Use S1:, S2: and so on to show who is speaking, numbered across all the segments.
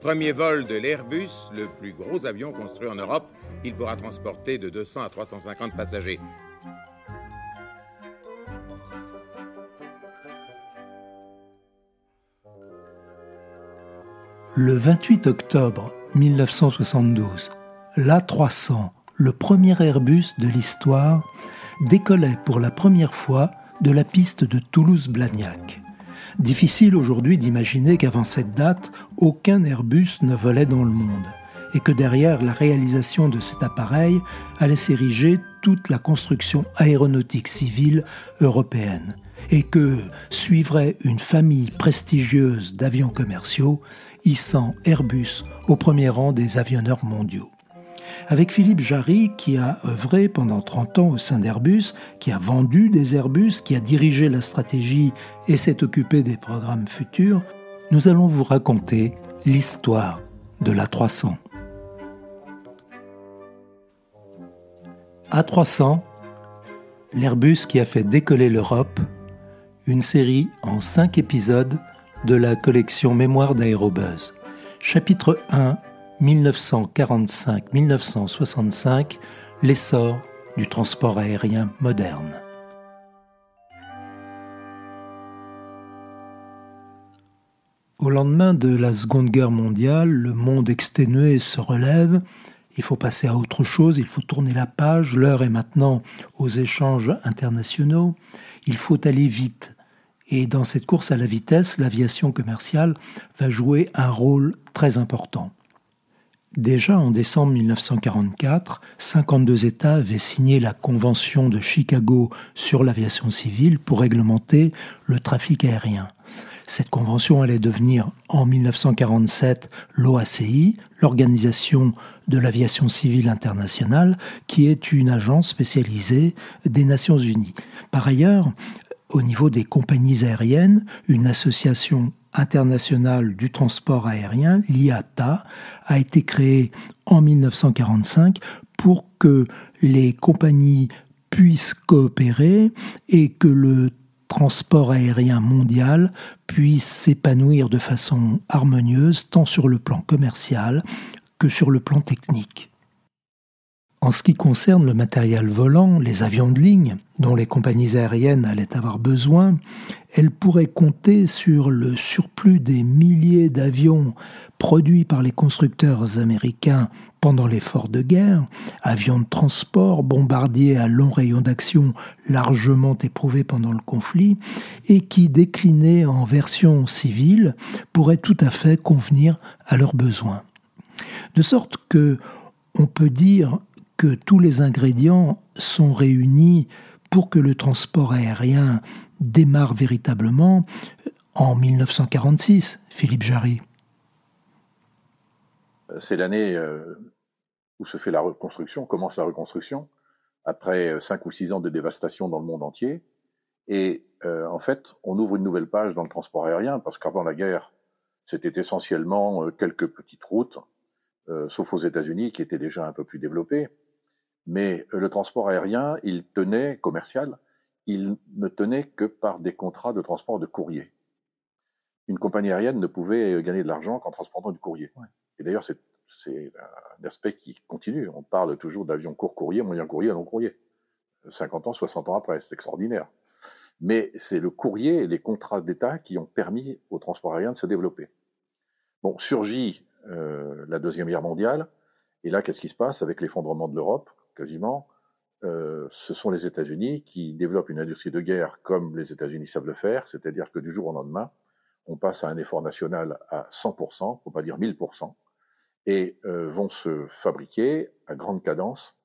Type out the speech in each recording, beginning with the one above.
S1: Premier vol de l'Airbus, le plus gros avion construit en Europe. Il pourra transporter de 200 à 350 passagers.
S2: Le 28 octobre 1972, l'A300, le premier Airbus de l'histoire, décollait pour la première fois de la piste de Toulouse-Blagnac. Difficile aujourd'hui d'imaginer qu'avant cette date, aucun Airbus ne volait dans le monde et que derrière la réalisation de cet appareil allait s'ériger toute la construction aéronautique civile européenne et que suivrait une famille prestigieuse d'avions commerciaux hissant Airbus au premier rang des avionneurs mondiaux avec Philippe Jarry, qui a œuvré pendant 30 ans au sein d'Airbus, qui a vendu des Airbus, qui a dirigé la stratégie et s'est occupé des programmes futurs, nous allons vous raconter l'histoire de l'A300. A300, l'Airbus qui a fait décoller l'Europe, une série en 5 épisodes de la collection Mémoire d'Aérobuzz. Chapitre 1 1945-1965, l'essor du transport aérien moderne. Au lendemain de la Seconde Guerre mondiale, le monde exténué se relève, il faut passer à autre chose, il faut tourner la page, l'heure est maintenant aux échanges internationaux, il faut aller vite. Et dans cette course à la vitesse, l'aviation commerciale va jouer un rôle très important. Déjà en décembre 1944, 52 États avaient signé la Convention de Chicago sur l'aviation civile pour réglementer le trafic aérien. Cette convention allait devenir en 1947 l'OACI, l'Organisation de l'aviation civile internationale, qui est une agence spécialisée des Nations Unies. Par ailleurs, au niveau des compagnies aériennes, une association internationale du transport aérien, l'IATA, a été créée en 1945 pour que les compagnies puissent coopérer et que le transport aérien mondial puisse s'épanouir de façon harmonieuse tant sur le plan commercial que sur le plan technique. En ce qui concerne le matériel volant, les avions de ligne, dont les compagnies aériennes allaient avoir besoin, elles pourraient compter sur le surplus des milliers d'avions produits par les constructeurs américains pendant l'effort de guerre, avions de transport, bombardiers à long rayon d'action largement éprouvés pendant le conflit, et qui, déclinés en version civile, pourraient tout à fait convenir à leurs besoins. De sorte que on peut dire que tous les ingrédients sont réunis pour que le transport aérien démarre véritablement en 1946, Philippe Jarry.
S3: C'est l'année euh, où se fait la reconstruction, commence la reconstruction, après euh, cinq ou six ans de dévastation dans le monde entier. Et euh, en fait, on ouvre une nouvelle page dans le transport aérien, parce qu'avant la guerre, c'était essentiellement quelques petites routes, sauf aux États-Unis, qui étaient déjà un peu plus développées. Mais euh, le transport aérien, il tenait, commercial, il ne tenait que par des contrats de transport de courrier. Une compagnie aérienne ne pouvait euh, gagner de l'argent qu'en transportant du courrier. Et d'ailleurs, c'est, un aspect qui continue. On parle toujours d'avions court courrier, moyen courrier, long courrier. 50 ans, 60 ans après, c'est extraordinaire. Mais c'est le courrier et les contrats d'État qui ont permis au transport aérien de se développer. Bon, surgit euh, la Deuxième Guerre mondiale, et là, qu'est-ce qui se passe avec l'effondrement de l'Europe? Quasiment, euh, ce sont les États-Unis qui développent une industrie de guerre comme les États-Unis savent le faire, c'est-à-dire que du jour au lendemain, on passe à un effort national à 100%, pour pas dire 1000%, et euh, vont se fabriquer à grande cadence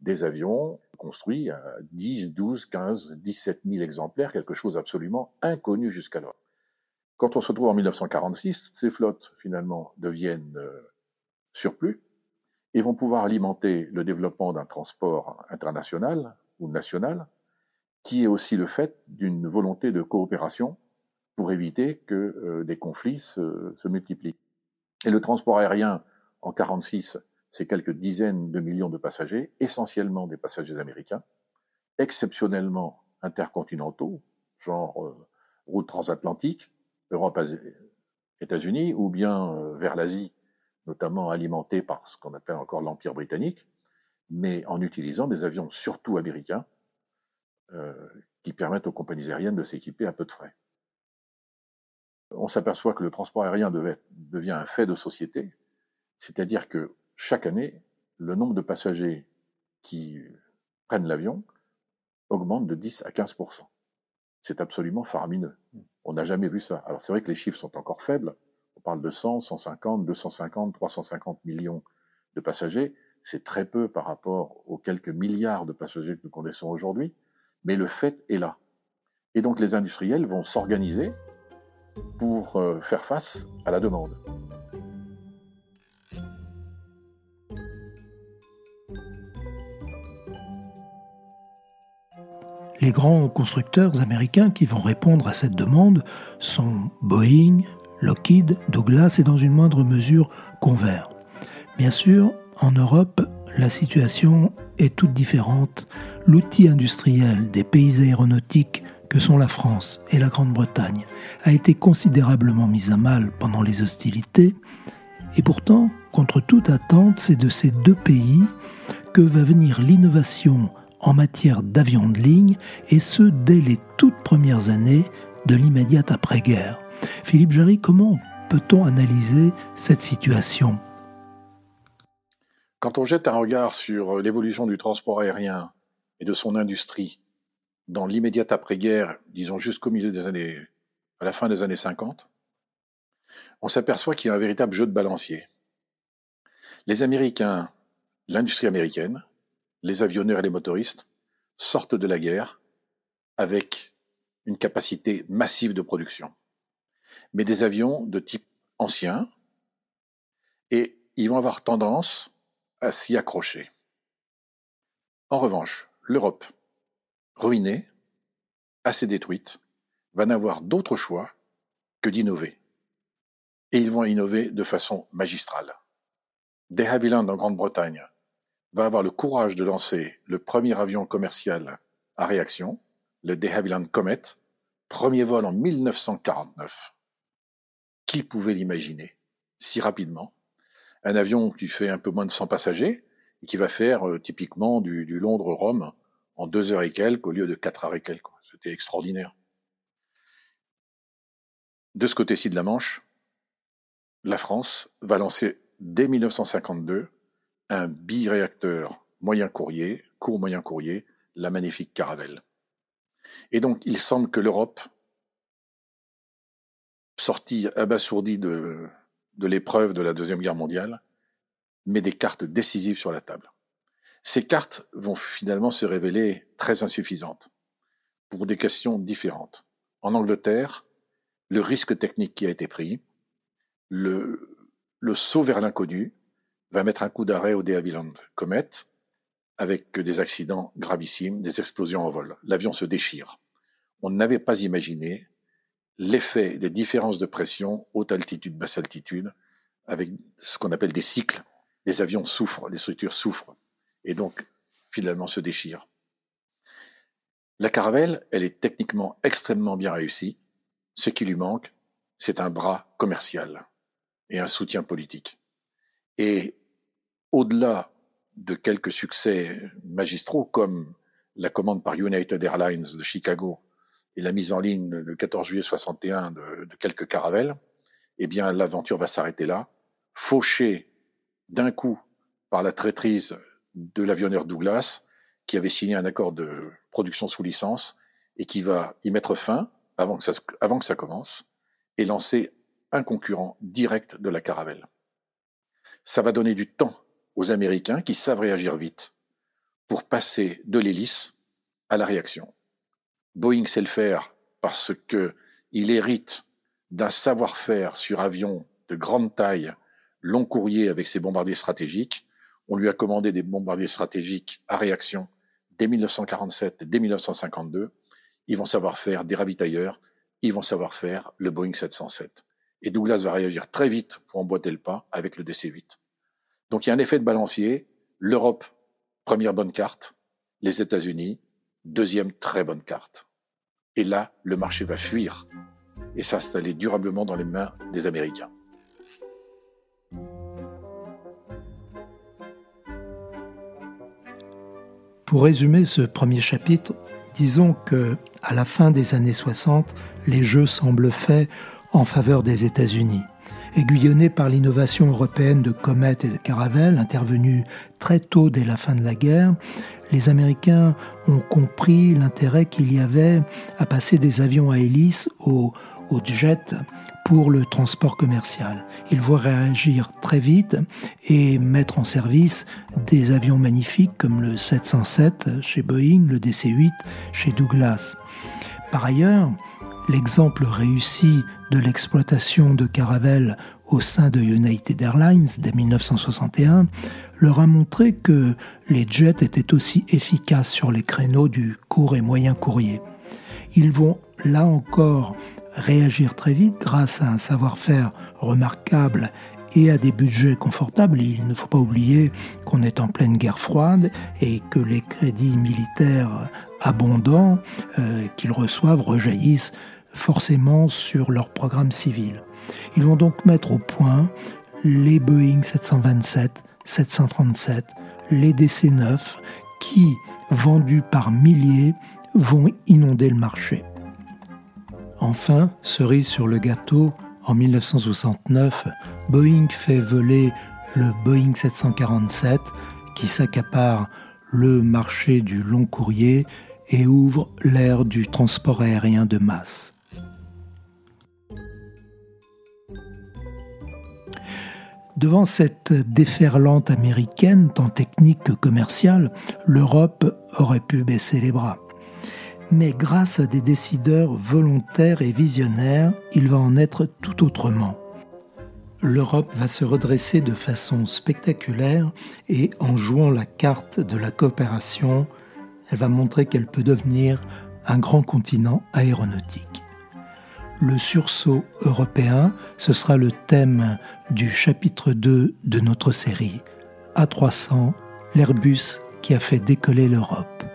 S3: des avions construits à 10, 12, 15, 17 000 exemplaires, quelque chose d'absolument inconnu jusqu'alors. Quand on se trouve en 1946, toutes ces flottes finalement deviennent euh, surplus, et vont pouvoir alimenter le développement d'un transport international ou national, qui est aussi le fait d'une volonté de coopération pour éviter que euh, des conflits se, multiplient. Et le transport aérien, en 46, c'est quelques dizaines de millions de passagers, essentiellement des passagers américains, exceptionnellement intercontinentaux, genre euh, route transatlantique, Europe États-Unis ou bien euh, vers l'Asie, notamment alimentés par ce qu'on appelle encore l'Empire britannique, mais en utilisant des avions surtout américains euh, qui permettent aux compagnies aériennes de s'équiper à peu de frais. On s'aperçoit que le transport aérien devient un fait de société, c'est-à-dire que chaque année, le nombre de passagers qui prennent l'avion augmente de 10 à 15% C'est absolument faramineux. On n'a jamais vu ça. Alors c'est vrai que les chiffres sont encore faibles. On parle de 100, 150, 250, 350 millions de passagers. C'est très peu par rapport aux quelques milliards de passagers que nous connaissons aujourd'hui. Mais le fait est là. Et donc les industriels vont s'organiser pour euh, faire face à la demande.
S2: Les grands constructeurs américains qui vont répondre à cette demande sont Boeing, Lockheed, Douglas et dans une moindre mesure Convair. Bien sûr, en Europe, la situation est toute différente. L'outil industriel des pays aéronautiques que sont la France et la Grande-Bretagne a été considérablement mis à mal pendant les hostilités, et pourtant, contre toute attente, c'est de ces deux pays que va venir l'innovation en matière d'avions de ligne, et ce dès les toutes premières années de l'immédiate après-guerre. Philippe Jarry, comment peut-on analyser cette situation?
S3: Quand on jette un regard sur l'évolution du transport aérien et de son industrie dans l'immédiate après-guerre, disons jusqu'au milieu des années, à la fin des années 50, on s'aperçoit qu'il y a un véritable jeu de balancier. Les Américains, l'industrie américaine, les avionneurs et les motoristes sortent de la guerre avec une capacité massive de production, mais des avions de type ancien, et ils vont avoir tendance à s'y accrocher. En revanche, l'Europe, ruinée, assez détruite, va n'avoir d'autre choix que d'innover. Et ils vont innover de façon magistrale. De Havilland en Grande-Bretagne va avoir le courage de lancer le premier avion commercial à réaction, le De Havilland Comet, premier vol en 1949. Qui pouvait l'imaginer si rapidement? Un avion qui fait un peu moins de 100 passagers et qui va faire euh, typiquement du, du Londres-Rome en deux heures et quelques au lieu de quatre heures et quelques. C'était extraordinaire. De ce côté-ci de la Manche, la France va lancer dès 1952 un biréacteur moyen courrier, court moyen courrier, la magnifique Caravelle. Et donc, il semble que l'Europe, sortie abasourdie de, l'épreuve de la Deuxième Guerre mondiale, met des cartes décisives sur la table. Ces cartes vont finalement se révéler très insuffisantes pour des questions différentes. En Angleterre, le risque technique qui a été pris, le, le saut vers l'inconnu, va mettre un coup d'arrêt au De Havilland Comet avec des accidents gravissimes, des explosions en vol. L'avion se déchire. On n'avait pas imaginé l'effet des différences de pression, haute altitude, basse altitude, avec ce qu'on appelle des cycles. Les avions souffrent, les structures souffrent et donc finalement se déchire. La Caravelle, elle est techniquement extrêmement bien réussie. Ce qui lui manque, c'est un bras commercial et un soutien politique. Et au-delà de quelques succès magistraux comme la commande par United Airlines de Chicago et la mise en ligne le 14 juillet 61 de, de quelques caravelles, eh bien l'aventure va s'arrêter là, fauchée d'un coup par la traîtrise de l'avionneur Douglas, qui avait signé un accord de production sous licence et qui va y mettre fin avant que ça, avant que ça commence et lancer un concurrent direct de la Caravelle. Ça va donner du temps aux Américains qui savent réagir vite pour passer de l'hélice à la réaction. Boeing sait le faire parce que il hérite d'un savoir-faire sur avion de grande taille, long courrier avec ses bombardiers stratégiques, on lui a commandé des bombardiers stratégiques à réaction dès 1947, dès 1952. Ils vont savoir faire des ravitailleurs, ils vont savoir faire le Boeing 707. Et Douglas va réagir très vite pour emboîter le pas avec le DC-8. Donc il y a un effet de balancier. L'Europe, première bonne carte. Les États-Unis, deuxième très bonne carte. Et là, le marché va fuir et s'installer durablement dans les mains des Américains.
S2: Pour résumer ce premier chapitre, disons que à la fin des années 60, les jeux semblent faits en faveur des États-Unis. Aiguillonnés par l'innovation européenne de Comet et de Caravelle, intervenue très tôt dès la fin de la guerre, les Américains ont compris l'intérêt qu'il y avait à passer des avions à hélice aux, aux jets pour le transport commercial. Ils voient réagir très vite et mettre en service des avions magnifiques comme le 707 chez Boeing, le DC-8 chez Douglas. Par ailleurs, l'exemple réussi de l'exploitation de Caravelle au sein de United Airlines dès 1961 leur a montré que les jets étaient aussi efficaces sur les créneaux du court et moyen courrier. Ils vont là encore réagir très vite grâce à un savoir-faire remarquable et à des budgets confortables. Il ne faut pas oublier qu'on est en pleine guerre froide et que les crédits militaires abondants euh, qu'ils reçoivent rejaillissent forcément sur leur programme civil. Ils vont donc mettre au point les Boeing 727, 737, les DC-9 qui, vendus par milliers, vont inonder le marché. Enfin, cerise sur le gâteau, en 1969, Boeing fait voler le Boeing 747 qui s'accapare le marché du long courrier et ouvre l'ère du transport aérien de masse. Devant cette déferlante américaine, tant technique que commerciale, l'Europe aurait pu baisser les bras mais grâce à des décideurs volontaires et visionnaires, il va en être tout autrement. L'Europe va se redresser de façon spectaculaire et en jouant la carte de la coopération, elle va montrer qu'elle peut devenir un grand continent aéronautique. Le sursaut européen, ce sera le thème du chapitre 2 de notre série A300, l'Airbus qui a fait décoller l'Europe.